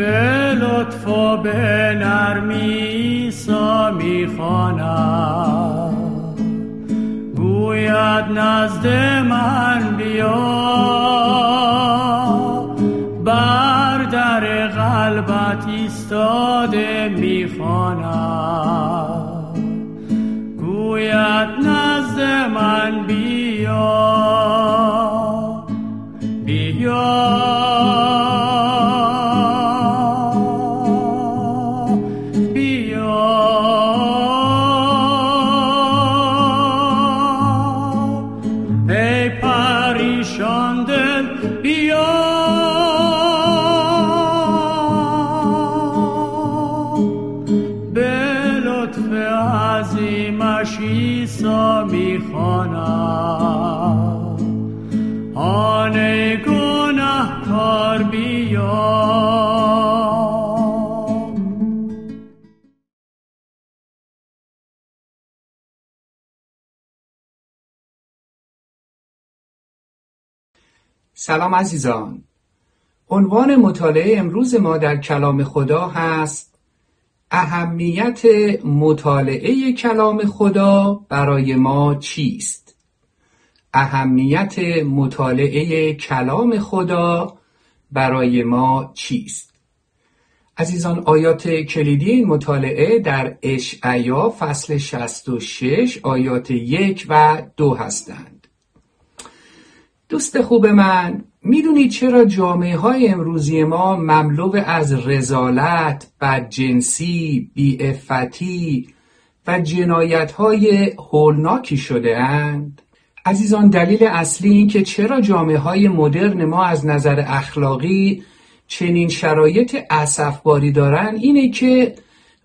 به لطف و به نرمی سا می‌خواند گوید نزد من بیا. بر در قلبت ایستاده می‌خواند گوید سلام عزیزان. عنوان مطالعه امروز ما در کلام خدا هست اهمیت مطالعه کلام خدا برای ما چیست؟ اهمیت مطالعه کلام خدا برای ما چیست؟ عزیزان آیات کلیدی این مطالعه در اشعیا فصل 66 آیات یک و دو هستند. دوست خوب من می‌دونید چرا جامعه های امروزی ما مملو از رزالت، بدجنسی، بیعفتی و جنایت های هولناکی شده اند؟ عزیزان دلیل اصلی این که چرا جامعه های مدرن ما از نظر اخلاقی چنین شرایط اسفباری دارن اینه که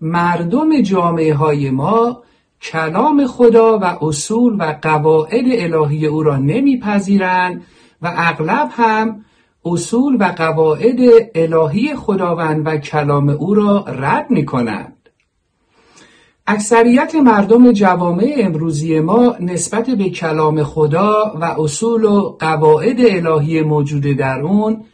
مردم جامعه های ما کلام خدا و اصول و قواعد الهی او را نمیپذیرند و اغلب هم اصول و قواعد الهی خداوند و کلام او را رد می کنند. اکثریت مردم جوامع امروزی ما نسبت به کلام خدا و اصول و قواعد الهی موجود در اون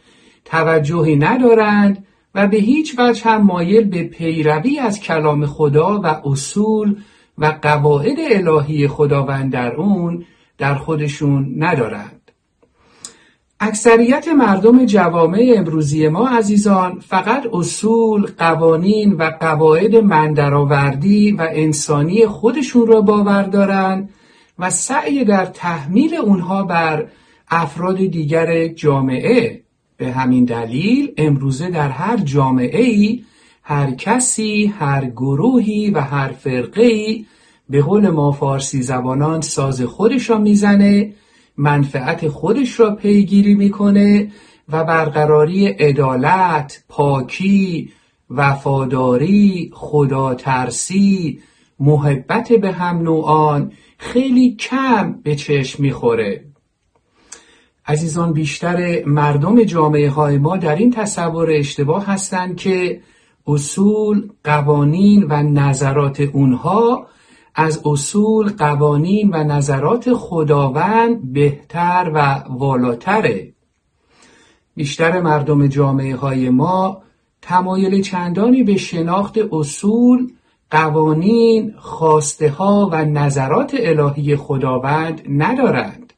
توجهی ندارند و به هیچ وجه هم مایل به پیروی از کلام خدا و اصول و قواعد الهی خداوند در اون در خودشون ندارند. اکثریت مردم جوامع امروزی ما عزیزان فقط اصول، قوانین و قواعد مندرآوردی و انسانی خودشون را باور دارند و سعی در تحمیل اونها بر افراد دیگر جامعه به همین دلیل امروزه در هر جامعه ای هر کسی، هر گروهی و هر فرقه ای به قول ما فارسی زبانان ساز خودش را می‌زنه منفعت خودش را پیگیری می‌کنه و برقراری عدالت، پاکی، وفاداری، خدا ترسی، محبت به هم نوعان خیلی کم به چشم می‌خوره. عزیزان بیشتر مردم جامعه های ما در این تصور اشتباه هستند که اصول، قوانین و نظرات اونها از اصول، قوانین و نظرات خداوند بهتر و والاتره. بیشتر مردم جامعه های ما تمایل چندانی به شناخت اصول، قوانین، خواسته ها و نظرات الهی خداوند ندارند.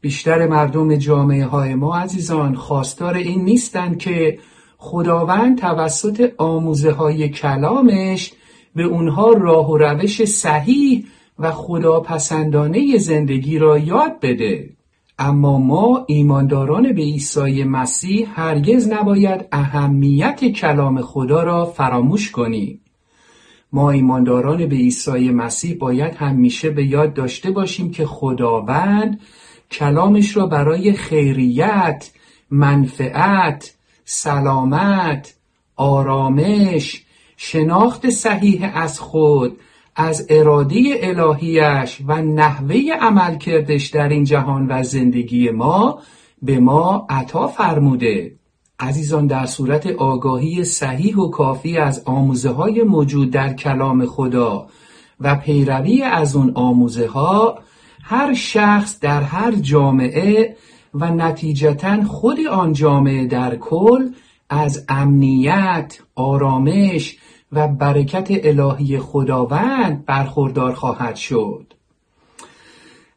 بیشتر مردم جامعه های ما عزیزان خواستار این نیستند که خداوند توسط آموزه های کلامش به اونها راه و روش صحیح و خداپسندانه زندگی را یاد بده. اما ما ایمانداران به عیسی مسیح هرگز نباید اهمیت کلام خدا را فراموش کنیم. ما ایمانداران به عیسی مسیح باید همیشه به یاد داشته باشیم که خداوند کلامش را برای خیریت، منفعت، سلامت، آرامش، شناخت صحیح از خود از اراده الهیش و نحوه عمل کردش در این جهان و زندگی ما به ما عطا فرموده. عزیزان در صورت آگاهی صحیح و کافی از آموزه های موجود در کلام خدا و پیروی از اون آموزه ها هر شخص در هر جامعه و نتیجتا خود آن جامعه در کل از امنیت، آرامش و برکت الهی خداوند برخوردار خواهد شد.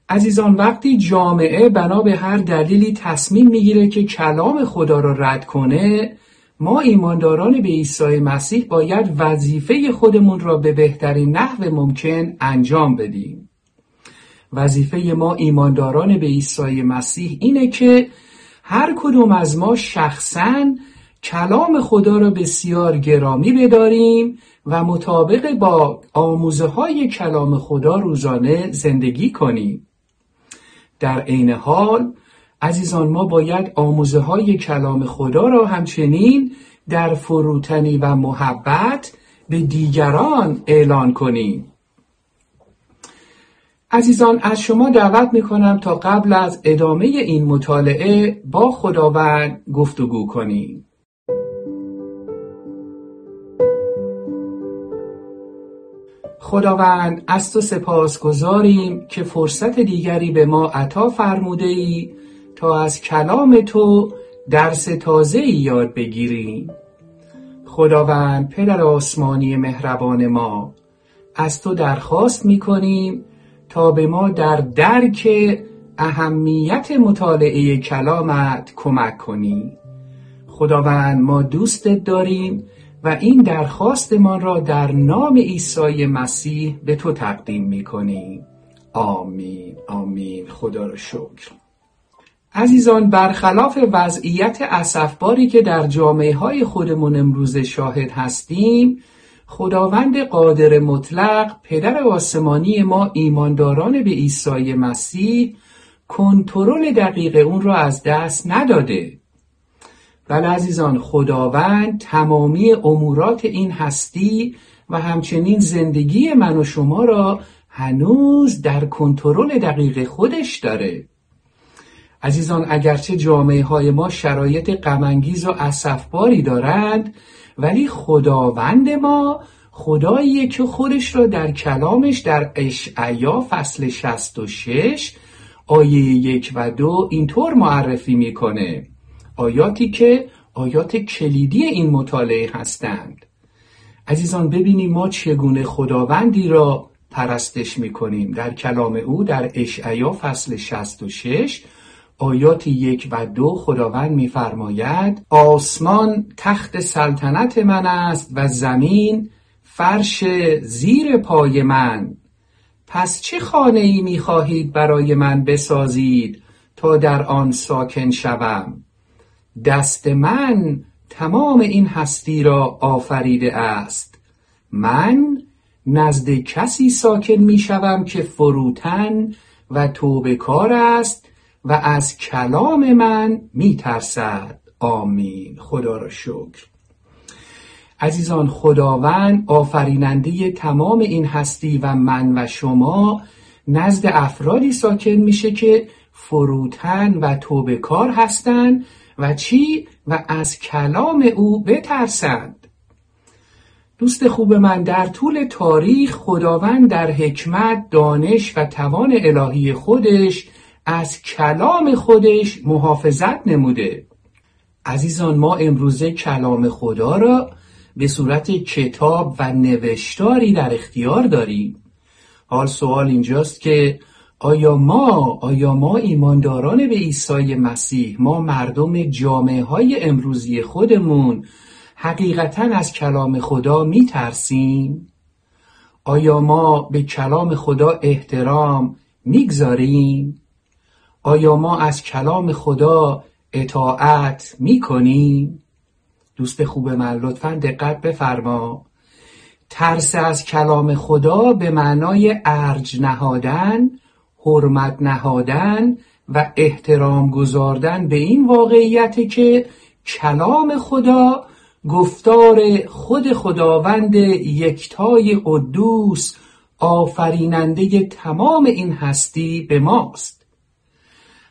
عزیزان وقتی جامعه بنا به هر دلیلی تصمیم می‌گیره که کلام خدا را رد کنه ما ایمانداران به عیسی مسیح باید وظیفه خودمون را به بهترین نحو ممکن انجام بدیم. وظیفه ما ایمانداران به عیسی مسیح اینه که هر کدوم از ما شخصا کلام خدا را بسیار گرامی بداریم و مطابق با آموزه های کلام خدا روزانه زندگی کنیم. در عین حال عزیزان ما باید آموزه های کلام خدا را همچنین در فروتنی و محبت به دیگران اعلان کنیم. عزیزان از شما دعوت می کنم تا قبل از ادامه این مطالعه با خداوند گفتگو کنیم. خداوند از تو سپاس گذاریم که فرصت دیگری به ما عطا فرموده ای تا از کلام تو درس تازه ای یاد بگیریم. خداوند پدر آسمانی مهربان ما از تو درخواست می کنیم تا به ما در درک اهمیت مطالعه کلامت کمک کنی. خداوند ما دوستت داریم و این درخواستمان را در نام عیسی مسیح به تو تقدیم می کنیم آمین آمین. خدا را شکر. عزیزان برخلاف وضعیت اسفباری که در جامعه های خودمون امروز شاهد هستیم خداوند قادر مطلق پدر آسمانی ما ایمانداران به عیسی مسیح کنترل دقیق اون را از دست نداده. بله عزیزان خداوند تمامی امورات این هستی و همچنین زندگی من و شما را هنوز در کنترل دقیق خودش داره. عزیزان اگرچه جامعه های ما شرایط غمانگیز و اسفباری دارند ولی خداوند ما خداییه که خودش را در کلامش در اشعیا فصل 66 آیه یک و دو اینطور معرفی می‌کنه. آیاتی که آیات کلیدی این مطالعه هستند. عزیزان ببینیم ما چگونه خداوندی را پرستش می‌کنیم. در کلام او در اشعیا فصل 66 آیات یک و دو خداوند میفرماید آسمان تخت سلطنت من است و زمین فرش زیر پای من. پس چه خانه ای می خواهید برای من بسازید تا در آن ساکن شوم؟ دست من تمام این هستی را آفریده است. من نزد کسی ساکن می شوم که فروتن و توبه کار است و از کلام من می ترسد آمین. خدا را شکر. عزیزان خداوند آفریننده تمام این هستی و من و شما نزد افرادی ساکن میشه که فروتن و توبه کار هستند و چی؟ و از کلام او بترسند. دوست خوب من در طول تاریخ خداوند در حکمت دانش و توان الهی خودش از کلام خودش محافظت نموده عزیزان ما امروزه کلام خدا را به صورت کتاب و نوشتاری در اختیار داریم حال سوال اینجاست که آیا ما آیا ما ایمانداران به عیسی مسیح ما مردم جامعه های امروزی خودمون حقیقتا از کلام خدا می ترسیم؟ آیا ما به کلام خدا احترام می‌گذاریم؟ آیا ما از کلام خدا اطاعت می کنیم؟ دوست خوب من لطفا دقت بفرما ترس از کلام خدا به معنای ارج نهادن حرمت نهادن و احترام گذاردن به این واقعیت که کلام خدا گفتار خود خداوند یکتای قدوس آفریننده تمام این هستی به ماست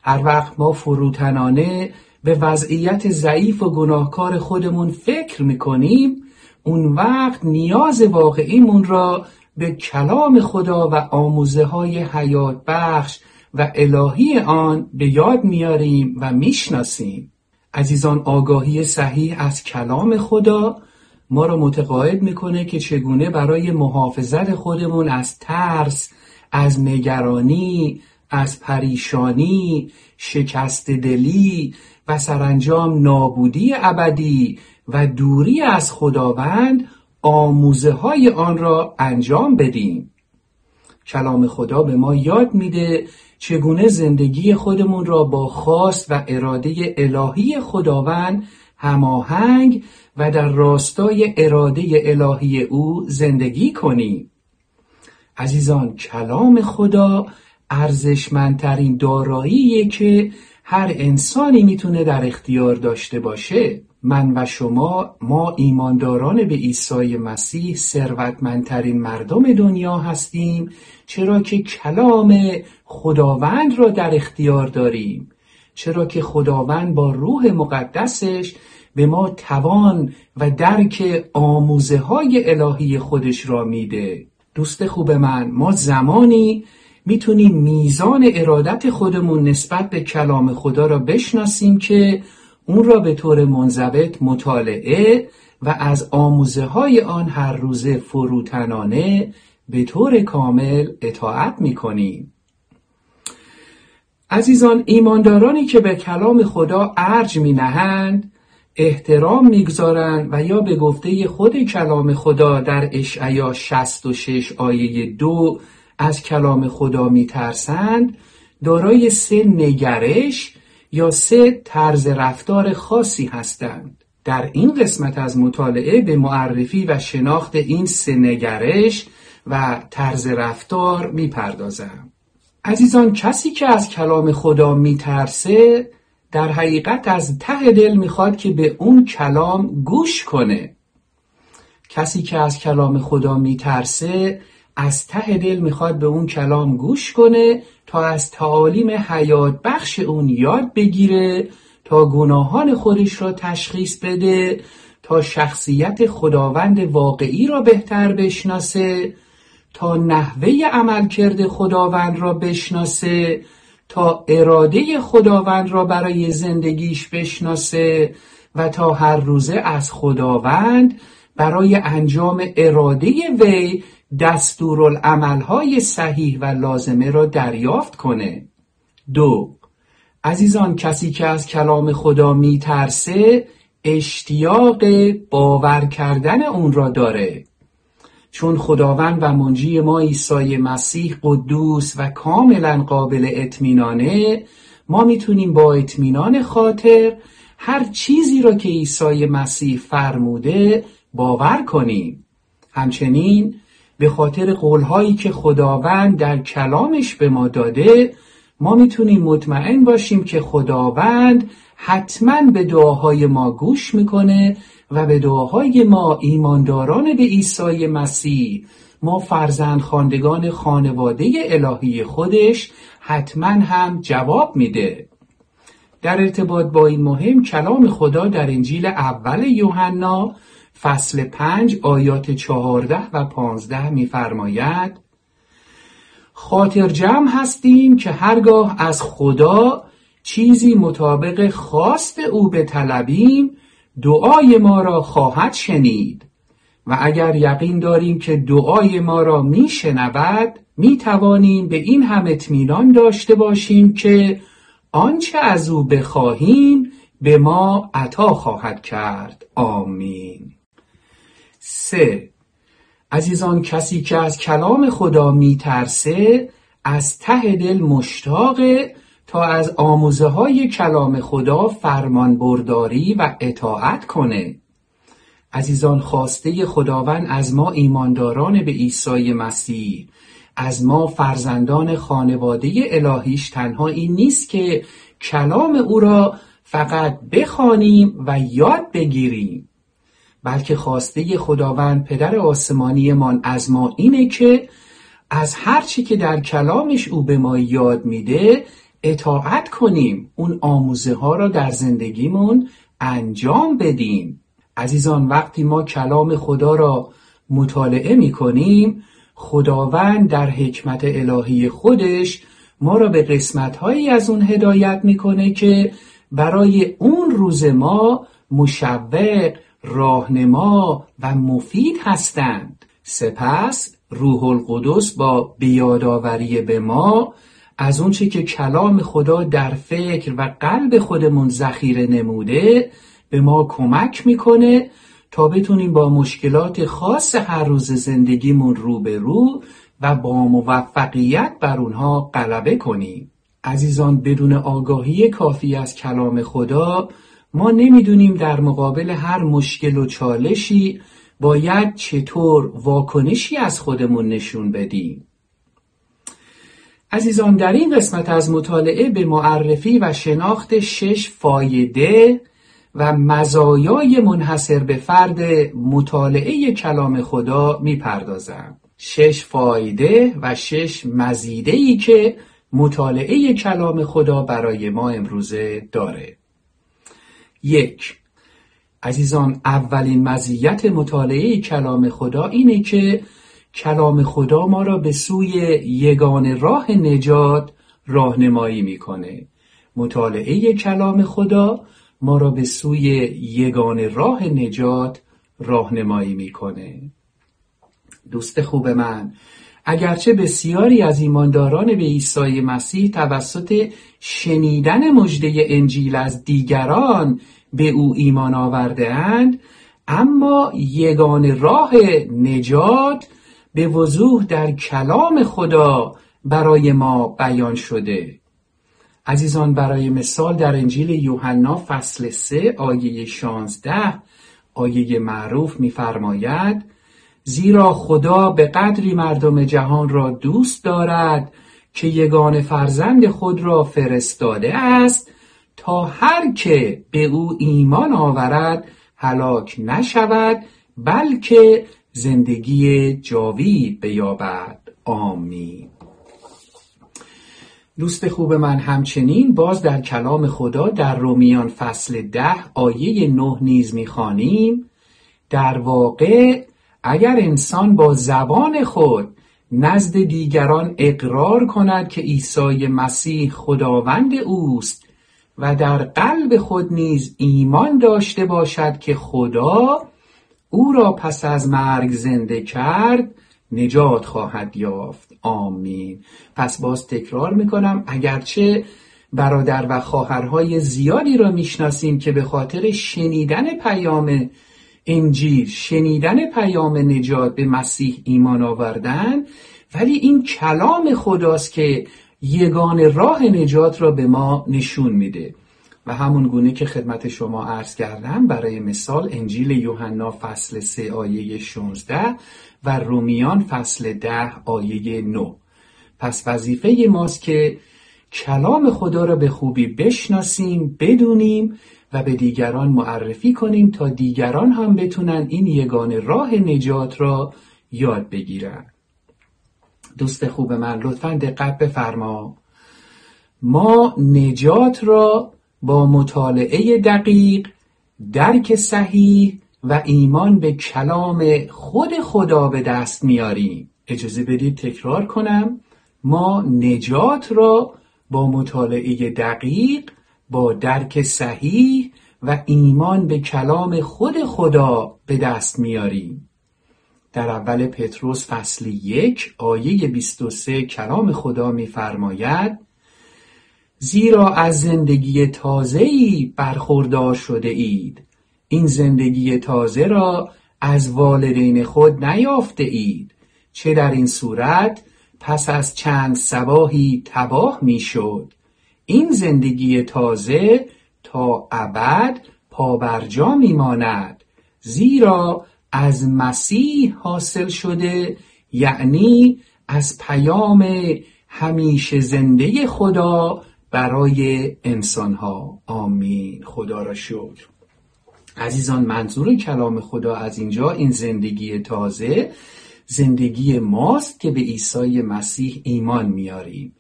هر وقت ما فروتنانه به وضعیت ضعیف و گناهکار خودمون فکر می‌کنیم اون وقت نیاز واقعیمون را به کلام خدا و آموزه های حیات بخش و الهی آن به یاد میاریم و می‌شناسیم. عزیزان آگاهی صحیح از کلام خدا ما را متقاعد می‌کنه که چگونه برای محافظت خودمون از ترس از نگرانی از پریشانی شکست دلی و سرانجام نابودی ابدی و دوری از خداوند آموزه های آن را انجام بدیم. کلام خدا به ما یاد میده چگونه زندگی خودمون را با خواست و اراده الهی خداوند هماهنگ و در راستای اراده الهی او زندگی کنیم. عزیزان کلام خدا ارزشمندترین داراییه که هر انسانی می‌تونه در اختیار داشته باشه. من و شما ما ایمانداران به عیسی مسیح ثروتمندترین مردم دنیا هستیم چرا که کلام خداوند را در اختیار داریم. چرا که خداوند با روح مقدسش به ما توان و درک آموزه های الهی خودش را میده. دوست خوب من ما زمانی می‌تونیم میزان ارادت خودمون نسبت به کلام خدا را بشناسیم که اون را به طور منضبط مطالعه و از آموزه های آن هر روزه فروتنانه به طور کامل اطاعت می‌کنیم. عزیزان ایماندارانی که به کلام خدا ارج می نهند احترام می‌گذارند و یا به گفته خود کلام خدا در اشعیا 66 آیه دو از کلام خدا میترسند؟ دارای سه نگرش یا سه طرز رفتار خاصی هستند؟ در این قسمت از مطالعه به معرفی و شناخت این سه نگرش و طرز رفتار می‌پردازم. عزیزان کسی که از کلام خدا میترسه در حقیقت از ته دل می‌خواد که به اون کلام گوش کنه. کسی که از کلام خدا میترسه از ته دل می‌خواد به اون کلام گوش کنه تا از تعالیم حیات بخش اون یاد بگیره تا گناهان خودش را تشخیص بده تا شخصیت خداوند واقعی را بهتر بشناسه تا نحوه عملکرد خداوند را بشناسه تا اراده خداوند را برای زندگیش بشناسه و تا هر روزه از خداوند برای انجام اراده وی دستورالعملهای صحیح و لازمه را دریافت کنه. دو عزیزان کسی که از کلام خدا میترسه اشتیاق باور کردن اون را داره. چون خداوند و منجی ما عیسی مسیح قدوس و کاملا قابل اطمینانه ما می‌تونیم با اطمینان خاطر هر چیزی را که عیسی مسیح فرموده باور کنیم. همچنین به خاطر قولهایی که خداوند در کلامش به ما داده ما می‌تونیم مطمئن باشیم که خداوند حتما به دعاهای ما گوش می‌کنه و به دعاهای ما ایمانداران به عیسی مسیح ما فرزند خاندگان خانواده الهی خودش حتما هم جواب میده. در ارتباط با این مهم کلام خدا در انجیل اول یوحنا فصل پنج آیات چهارده و پانزده میفرماید خاطر جمع هستیم که هرگاه از خدا چیزی مطابق خواست او به طلبیم دعای ما را خواهد شنید. و اگر یقین داریم که دعای ما را میشنود می توانیم به این هم اطمینان داشته باشیم که آنچه از او بخواهیم به ما عطا خواهد کرد. آمین. سه. عزیزان کسی که از کلام خدا میترسه از ته دل مشتاقه تا از آموزه های کلام خدا فرمان برداری و اطاعت کنه. عزیزان خواسته خداوند از ما ایمانداران به عیسی مسیح از ما فرزندان خانواده الهیش تنها این نیست که کلام او را فقط بخوانیم و یاد بگیریم. بلکه خواسته خداوند پدر آسمانیمان از ما اینه که از هرچی که در کلامش او به ما یاد میده اطاعت کنیم اون آموزه ها را در زندگیمون انجام بدیم. عزیزان وقتی ما کلام خدا را مطالعه می کنیم خداوند در حکمت الهی خودش ما را به قسمت هایی از اون هدایت می‌کنه که برای اون روز ما مشوق راهنما و مفید هستند. سپس روح القدس با بیادآوری به ما از اونچه که کلام خدا در فکر و قلب خودمون ذخیره نموده به ما کمک می‌کنه تا بتونیم با مشکلات خاص هر روز زندگیمون رو به رو و با موفقیت بر اونها غلبه کنیم. عزیزان بدون آگاهی کافی از کلام خدا ما نمی‌دونیم در مقابل هر مشکل و چالشی باید چطور واکنشی از خودمون نشون بدیم. عزیزان در این قسمت از مطالعه به معرفی و شناخت شش فایده و مزایای منحصر به فرد مطالعه کلام خدا می‌پردازم. شش فایده و شش مزیده ای که مطالعه کلام خدا برای ما امروزه داره. یک. عزیزان اولین مزیت مطالعه کلام خدا اینه که کلام خدا ما را به سوی یگان راه نجات راهنمایی می‌کنه. مطالعه کلام خدا ما را به سوی یگان راه نجات راهنمایی می‌کنه. دوست خوب من اگرچه بسیاری از ایمانداران به عیسی مسیح توسط شنیدن مژده انجیل از دیگران به او ایمان آورده اند اما یگان راه نجات به وضوح در کلام خدا برای ما بیان شده. عزیزان برای مثال در انجیل یوحنا فصل 3 آیه 16 آیه معروف می‌فرماید زیرا خدا به قدری مردم جهان را دوست دارد که یگان فرزند خود را فرستاده است تا هر که به او ایمان آورد هلاک نشود بلکه زندگی جاوید بیابد. آمین. دوست خوب من همچنین باز در کلام خدا در رومیان فصل ده آیه نه نیز می‌خوانیم. در واقع اگر انسان با زبان خود نزد دیگران اقرار کند که عیسی مسیح خداوند اوست و در قلب خود نیز ایمان داشته باشد که خدا او را پس از مرگ زنده کرد نجات خواهد یافت. آمین. پس باز تکرار می‌کنم اگرچه برادر و خواهرهای زیادی را می‌شناسیم که به خاطر شنیدن پیام انجیل شنیدن پیام نجات به مسیح ایمان آوردن ولی این کلام خداست که یگان راه نجات را به ما نشون میده. و همون گونه که خدمت شما عرض کردم برای مثال انجیل یوحنا فصل 3 آیه 16 و رومیان فصل 10 آیه 9 پس وظیفه ماست که کلام خدا را به خوبی بشناسیم بدونیم و به دیگران معرفی کنیم تا دیگران هم بتونن این یگان راه نجات را یاد بگیرن. دوست خوب من لطفا دقت بفرما. ما نجات را با مطالعه دقیق درک صحیح و ایمان به کلام خود خدا به دست میاریم. اجازه بدید تکرار کنم. ما نجات را با مطالعه دقیق با درک صحیح و ایمان به کلام خود خدا به دست میاریم. در اول پتروس فصل یک آیه 23 کلام خدا میفرماید زیرا از زندگی تازه‌ای برخوردار شده اید. این زندگی تازه را از والدین خود نیافته اید چه در این صورت؟ پس از چند سباهی تباه می‌شد. این زندگی تازه تا ابد پابرجا میماند زیرا از مسیح حاصل شده یعنی از پیام همیشه زنده خدا برای انسانها. آمین. خدا را شکر. عزیزان منظور کلام خدا از اینجا این زندگی تازه زندگی ماست که به عیسی مسیح ایمان میاریم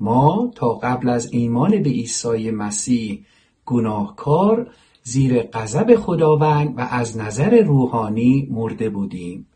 ما تا قبل از ایمان به عیسی مسیح گناهکار زیر غضب خداوند و از نظر روحانی مرده بودیم.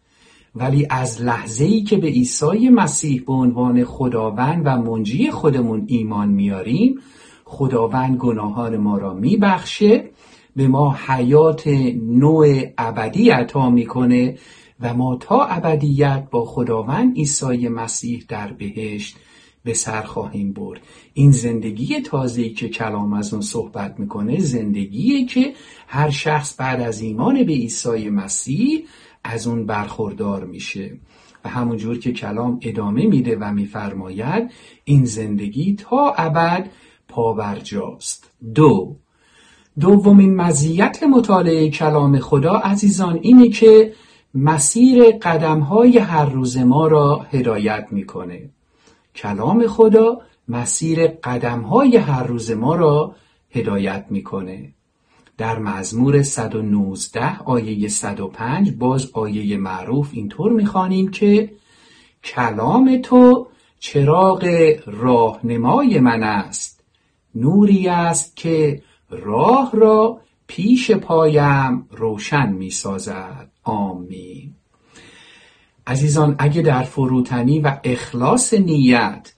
ولی از لحظه ای که به عیسی مسیح به عنوان خداوند و منجی خودمون ایمان میاریم خداوند گناهان ما را میبخشه به ما حیات نوع ابدی عطا می‌کنه و ما تا ابدیت با خداوند عیسی مسیح در بهشت به سر خواهیم برد. این زندگی تازه‌ای که کلام از اون صحبت می‌کنه زندگیه که هر شخص بعد از ایمان به عیسی مسیح از اون برخوردار میشه. و همونجور که کلام ادامه میده و میفرماید این زندگی تا ابد پابرجاست. دو دومین مزیت مطالعه کلام خدا عزیزان اینه که مسیر قدمهای هر روز ما را هدایت می‌کنه. کلام خدا مسیر قدمهای هر روز ما را هدایت می‌کنه. در مزمور 119 آیه 105 باز آیه معروف اینطور می‌خوانیم که کلام تو چراغ راهنمای من است. نوری است که راه را پیش پایم روشن می‌سازد. آمین. عزیزان اگه در فروتنی و اخلاص نیت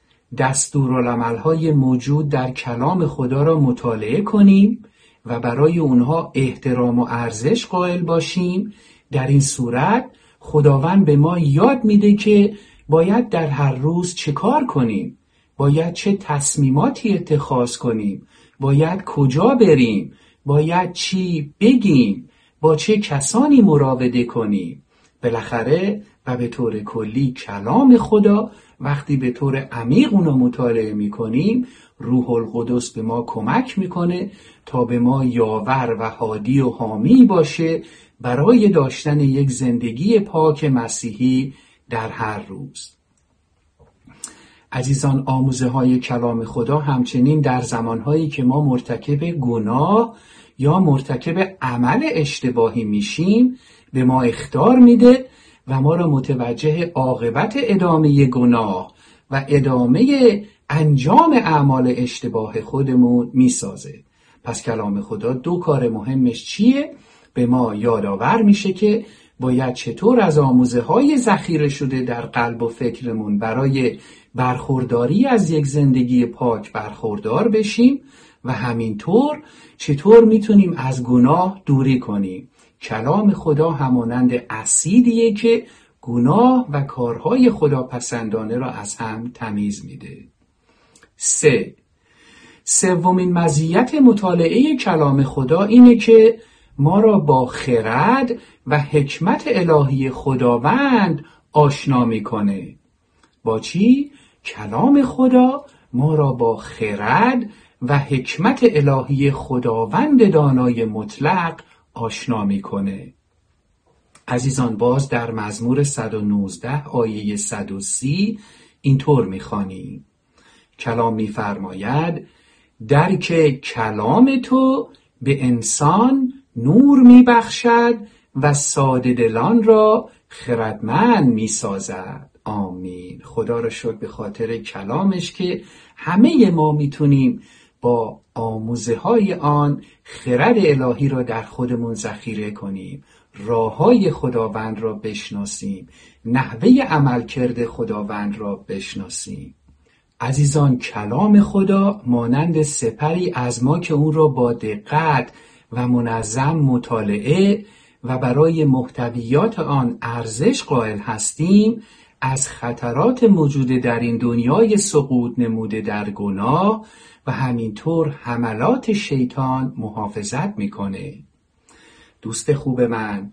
های موجود در کلام خدا را مطالعه کنیم و برای اونها احترام و ارزش قائل باشیم در این صورت خداوند به ما یاد میده که باید در هر روز چه کار کنیم؟ باید چه تصمیماتی اتخاذ کنیم؟ باید کجا بریم؟ باید چی بگیم؟ با چه کسانی مراوده کنیم؟ بالاخره و به طور کلی کلام خدا وقتی به طور عمیق اونو مطالعه می‌کنیم روح القدس به ما کمک می‌کنه تا به ما یاور و هادی و حامی باشه برای داشتن یک زندگی پاک مسیحی در هر روز. عزیزان آموزه های کلام خدا همچنین در زمانهایی که ما مرتکب گناه یا مرتکب عمل اشتباهی میشیم به ما اختار میده و ما را متوجه عاقبت ادامه گناه و ادامه انجام اعمال اشتباه خودمون می‌سازه پس کلام خدا دو کار مهمش چیه؟ به ما یادآور میشه که باید چطور از آموزه های ذخیره شده در قلب و فکرمون برای برخورداری از یک زندگی پاک برخوردار بشیم و همینطور چطور می‌تونیم از گناه دوری کنیم کلام خدا همانند اسیدیه که گناه و کارهای خداپسندانه را از هم تمیز میده. سه. سومین مزیت مطالعه کلام خدا اینه که ما را با خرد و حکمت الهی خداوند آشنا می‌کنه. با چی؟ کلام خدا ما را با خرد و حکمت الهی خداوند دانای مطلق آشنا می‌کنه. عزیزان باز در مزمور 119 آیه 130 اینطور می‌خوانیم کلام میفرماید درک کلام تو به انسان نور میبخشد و ساده دلان را خردمند می‌سازد. آمین. خدا را شد به خاطر کلامش که همه ما می‌تونیم با آموزه های آن خرد الهی را در خودمون ذخیره کنیم. راه های خداوند را بشناسیم. نحوه عملکرد خداوند را بشناسیم. عزیزان کلام خدا مانند سپری از ما که اون را با دقت و منظم مطالعه و برای محتویات آن ارزش قائل هستیم از خطرات موجود در این دنیای سقوط نموده در گناه و همینطور حملات شیطان محافظت می‌کنه. دوست خوب من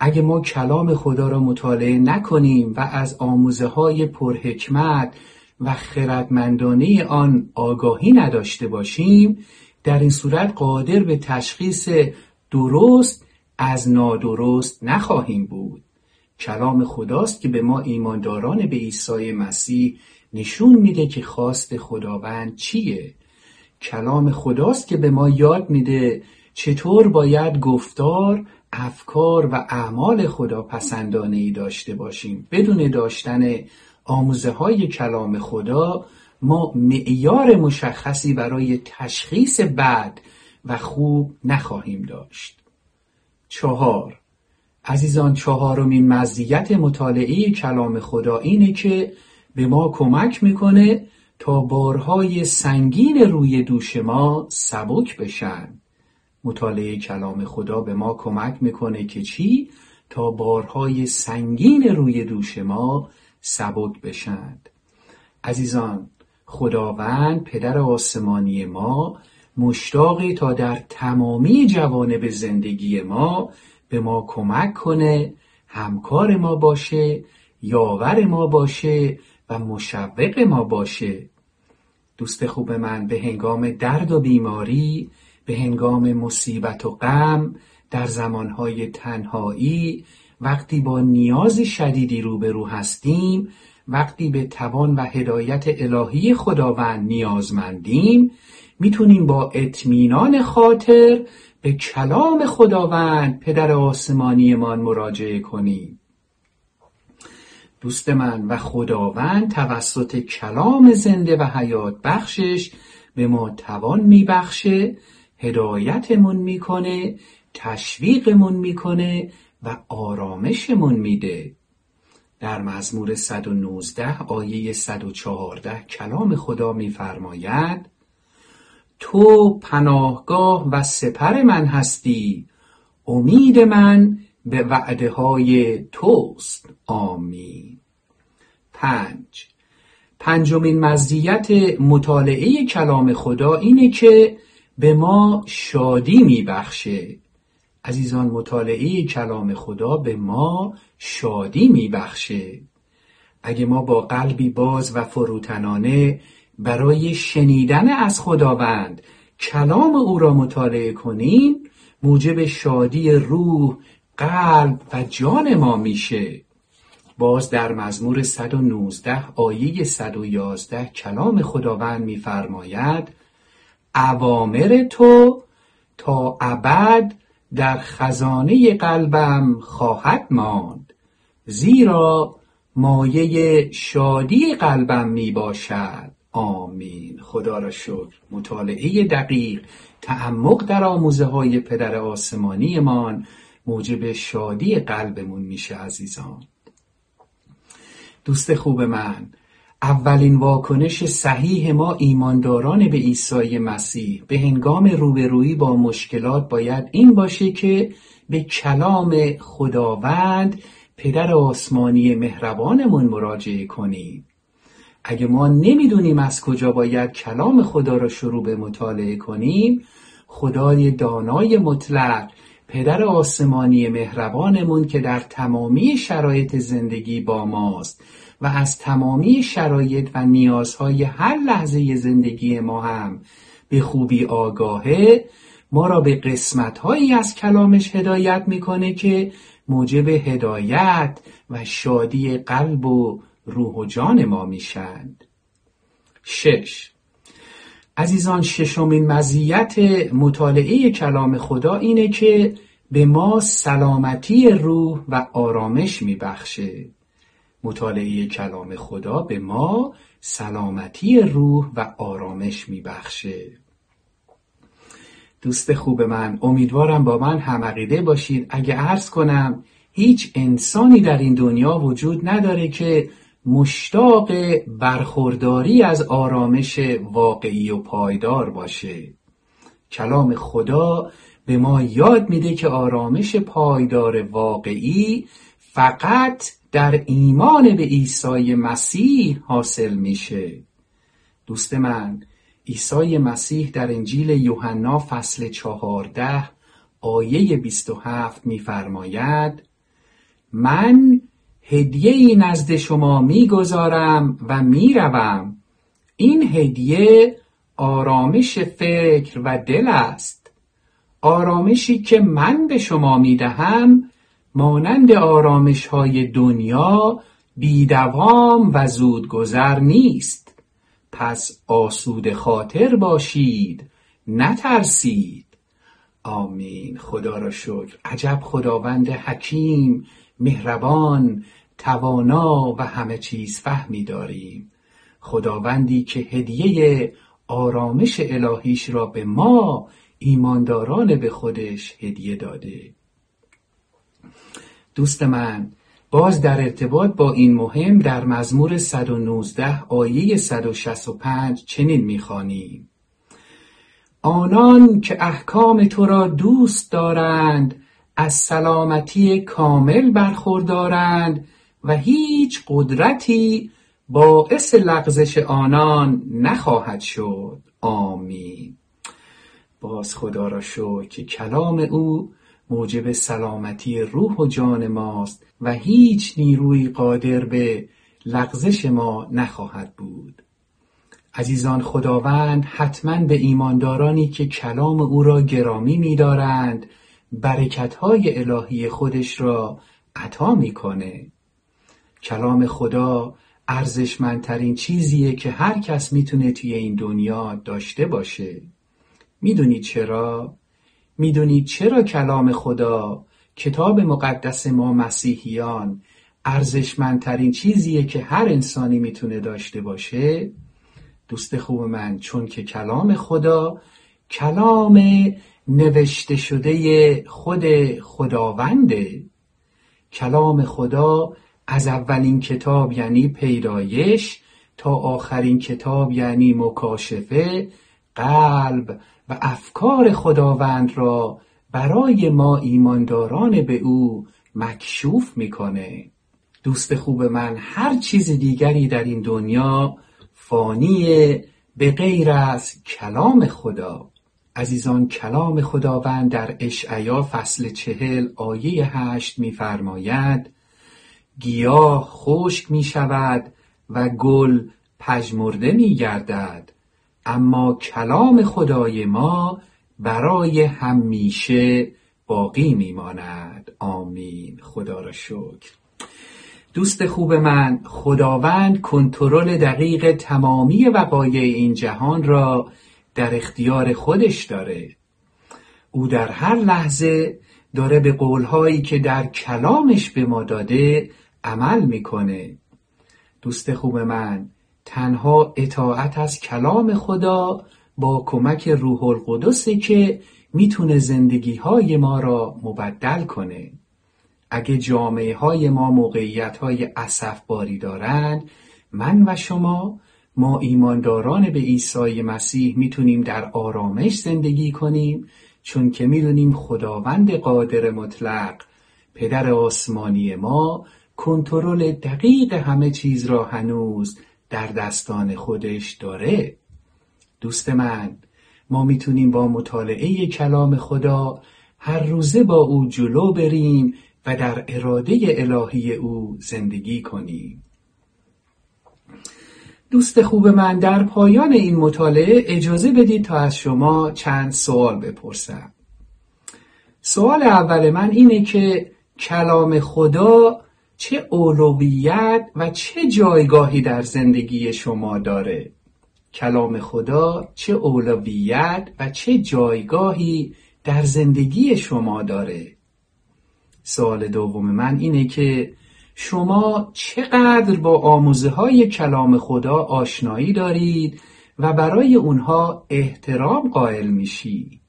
اگه ما کلام خدا را مطالعه نکنیم و از آموزه های پرحکمت و خردمندانه آن آگاهی نداشته باشیم در این صورت قادر به تشخیص درست از نادرست نخواهیم بود. کلام خداست که به ما ایمانداران به عیسی مسیح نشون میده که خواست خداوند چیه. کلام خداست که به ما یاد میده چطور باید گفتار افکار و اعمال خدا پسندانه ای داشته باشیم. بدون داشتن آموزه های کلام خدا ما معیار مشخصی برای تشخیص بد و خوب نخواهیم داشت. چهار عزیزان چهارمین مزیت مطالعه کلام خدا اینه که به ما کمک می‌کنه تا بارهای سنگین روی دوش ما سبک بشن مطالعه کلام خدا به ما کمک می‌کنه که چی؟ تا بارهای سنگین روی دوش ما سبک بشند عزیزان خداوند پدر آسمانی ما مشتاقی تا در تمامی جوانب زندگی ما به ما کمک کنه همکار ما باشه یاور ما باشه و مشوق ما باشه. دوست خوب من به هنگام درد و بیماری به هنگام مصیبت و غم در زمانهای تنهایی وقتی با نیاز شدیدی روبرو هستیم وقتی به توان و هدایت الهی خداوند نیازمندیم می‌تونیم با اطمینان خاطر به کلام خداوند پدر آسمانیمان مراجعه کنیم دوست من و خداوند توسط کلام زنده و حیات بخشش به ما توان میبخشه هدایتمون می‌کنه تشویقمون می‌کنه و آرامشمون میده. در مزمور 119 آیه 114 کلام خدا میفرماید تو پناهگاه و سپر من هستی. امید من به وعده های توست. آمین. پنج. پنجمین مزیت مطالعه کلام خدا اینه که به ما شادی میبخشه. عزیزان مطالعه کلام خدا به ما شادی میبخشه. اگه ما با قلبی باز و فروتنانه برای شنیدن از خداوند. کلام او را مطالعه کنیم موجب شادی روح قلب و جان ما میشه. باز در مزمور 119 آیه 111 کلام خداوند میفرماید اوامر تو تا ابد در خزانه قلبم خواهد ماند. زیرا مایه شادی قلبم می باشد آمین. خدا را شکر. مطالعه دقیق تعمق در آموزه های پدر آسمانی من موجب شادی قلبمون میشه عزیزان. دوست خوب من اولین واکنش صحیح ما ایمانداران به عیسی مسیح به هنگام روبرویی با مشکلات باید این باشه که به کلام خداوند پدر آسمانی مهربانمون مراجعه کنیم. اگه ما نمی‌دونیم از کجا باید کلام خدا را شروع به مطالعه کنیم خدای دانای مطلق پدر آسمانی مهربانمون که در تمامی شرایط زندگی با ماست و از تمامی شرایط و نیازهای هر لحظه زندگی ما هم به خوبی آگاهه ما را به قسمتهایی از کلامش هدایت می‌کنه که موجب هدایت و شادی قلب و روح و جان ما میشند. شش. عزیزان ششمین مزیت مطالعه کلام خدا اینه که به ما سلامتی روح و آرامش میبخشه. مطالعه کلام خدا به ما سلامتی روح و آرامش میبخشه. دوست خوب من امیدوارم با من همعقیده باشید اگه عرض کنم هیچ انسانی در این دنیا وجود نداره که مشتاق برخورداری از آرامش واقعی و پایدار باشه. کلام خدا به ما یاد میده که آرامش پایدار واقعی فقط در ایمان به عیسی مسیح حاصل میشه. دوست من عیسی مسیح در انجیل یوحنا فصل چهارده آیه 27 میفرماید من هدیه ای نزد شما می‌گذارم و می‌روم. این هدیه آرامش فکر و دل است. آرامشی که من به شما می‌دهم مانند آرامش های دنیا بیدوام و زودگذر نیست. پس آسود خاطر باشید نترسید. آمین. خدا را شکر. عجب خداوند حکیم. مهربان توانا و همه چیز فهمی داریم. خداوندی که هدیه آرامش الهیش را به ما ایمانداران به خودش هدیه داده. دوست من باز در ارتباط با این مهم در مزمور 119 آیه 165 چنین می‌خوانیم. آنان که احکام تو را دوست دارند از سلامتی کامل برخوردارند و هیچ قدرتی باعث لغزش آنان نخواهد شد. آمین. باز خدا را شکر که کلام او موجب سلامتی روح و جان ماست و هیچ نیروی قادر به لغزش ما نخواهد بود. عزیزان خداوند حتما به ایماندارانی که کلام او را گرامی می‌دارند برکتهای الهی خودش را عطا می‌کنه. کلام خدا ارزشمندترین چیزیه که هر کس می‌تونه توی این دنیا داشته باشه. می‌دونید چرا؟ می‌دونید چرا کلام خدا کتاب مقدس ما مسیحیان ارزشمندترین چیزیه که هر انسانی می‌تونه داشته باشه؟ دوست خوب من چون که کلام خدا کلام نوشته شده خود خداونده کلام خدا از اولین کتاب یعنی پیدایش تا آخرین کتاب یعنی مکاشفه قلب و افکار خداوند را برای ما ایمانداران به او مکشوف می‌کنه. دوست خوب من هر چیز دیگری در این دنیا فانیه به غیر از کلام خدا. عزیزان کلام خداوند در اشعیا فصل چهل آیه هشت میفرماید گیاه خشک می شود و گل پژمرده می گردد اما کلام خدای ما برای همیشه باقی میماند. آمین. خدا را شکر. دوست خوب من خداوند کنترل دقیق تمامی وقایع این جهان را در اختیار خودش داره. او در هر لحظه داره به قولهایی که در کلامش به ما داده عمل می‌کنه. دوست خوب من تنها اطاعت از کلام خدا با کمک روح القدسه که می‌تونه زندگی های ما را مبدل کنه. اگه جامعه های ما موقعیت های باری دارند من و شما ما ایمانداران به عیسی مسیح می‌تونیم در آرامش زندگی کنیم چون که می‌دونیم خداوند قادر مطلق پدر آسمانی ما کنترل دقیق همه چیز را هنوز در دستان خودش داره. دوست من ما می‌تونیم با مطالعه کلام خدا هر روزه با او جلو بریم و در اراده الهی او زندگی کنیم. دوست خوب من در پایان این مطالعه اجازه بدید تا از شما چند سوال بپرسم. سوال اول من اینه که کلام خدا چه اولویت و چه جایگاهی در زندگی شما داره؟ کلام خدا چه اولویت و چه جایگاهی در زندگی شما داره؟ سوال دوم من اینه که شما چقدر با آموزه های کلام خدا آشنایی دارید و برای اونها احترام قائل میشید.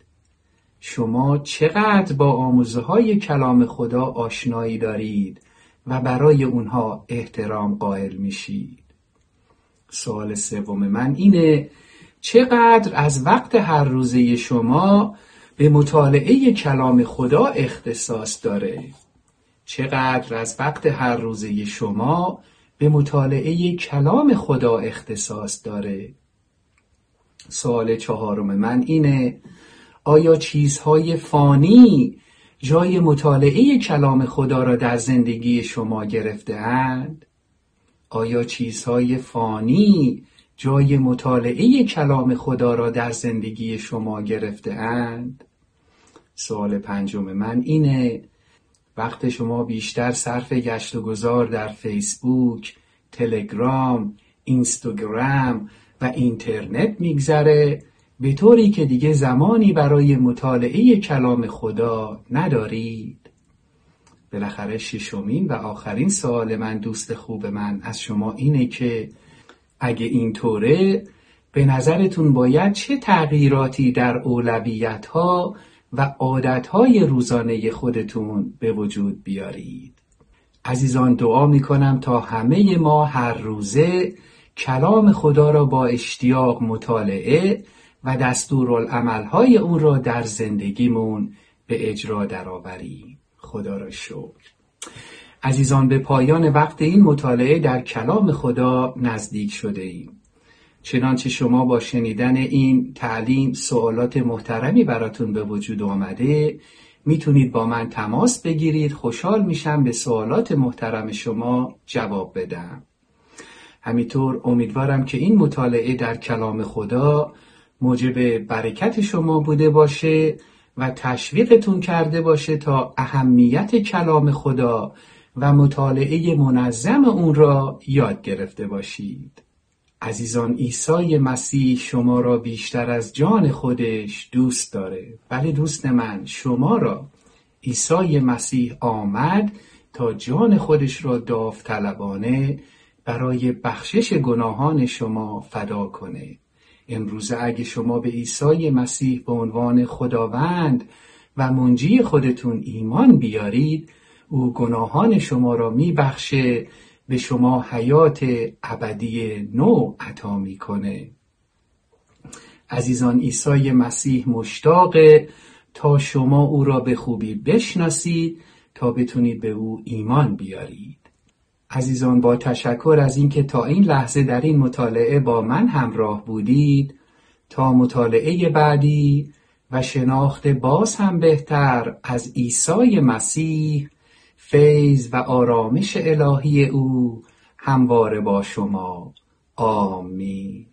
شما چقدر با آموزه های کلام خدا آشنایی دارید و برای اونها احترام قائل میشید. سوال سوم من اینه چقدر از وقت هر روزه شما به مطالعه کلام خدا اختصاص داره؟ چقدر از وقت هر روزه شما به مطالعه کلام خدا اختصاص داره سوال چهارم من اینه آیا چیزهای فانی جای مطالعه کلام خدا را در زندگی شما گرفته اند؟ آیا چیزهای فانی جای مطالعه کلام خدا را در زندگی شما گرفته اند؟ سوال پنجم من اینه وقت شما بیشتر صرف گشت و گذار در فیسبوک، تلگرام، اینستاگرام و اینترنت میگذره به طوری که دیگه زمانی برای مطالعه کلام خدا ندارید. بالاخره ششمین و آخرین سوال من دوست خوب من از شما اینه که اگه اینطوره به نظرتون باید چه تغییراتی در اولویت ها و عادت های روزانه خودتون به وجود بیارید. عزیزان دعا می کنم تا همه ما هر روزه کلام خدا را با اشتیاق مطالعه و دستورالعملهای اون را در زندگیمون به اجرا درآوریم. خدا را شکر. عزیزان به پایان وقت این مطالعه در کلام خدا نزدیک شده ایم. چنانچه شما با شنیدن این تعلیم سوالات محترمی براتون به وجود آمده می‌تونید با من تماس بگیرید. خوشحال میشم به سوالات محترم شما جواب بدم. همینطور امیدوارم که این مطالعه در کلام خدا موجب برکت شما بوده باشه و تشویقتون کرده باشه تا اهمیت کلام خدا و مطالعه منظم اون را یاد گرفته باشید. عزیزان عیسی مسیح شما را بیشتر از جان خودش دوست داره. بله دوست من شما را. عیسی مسیح آمد تا جان خودش را داوطلبانه برای بخشش گناهان شما فدا کنه. امروزه اگه شما به عیسی مسیح به عنوان خداوند و منجی خودتون ایمان بیارید او گناهان شما را میبخشه به شما حیات ابدی نو عطا می‌کنه. عزیزان عیسی مسیح مشتاقه تا شما او را به خوبی بشناسید تا بتونید به او ایمان بیارید. عزیزان با تشکر از اینکه تا این لحظه در این مطالعه با من همراه بودید تا مطالعه بعدی و شناخت باز هم بهتر از عیسی مسیح فیض و آرامش الهی او همواره با شما. آمین.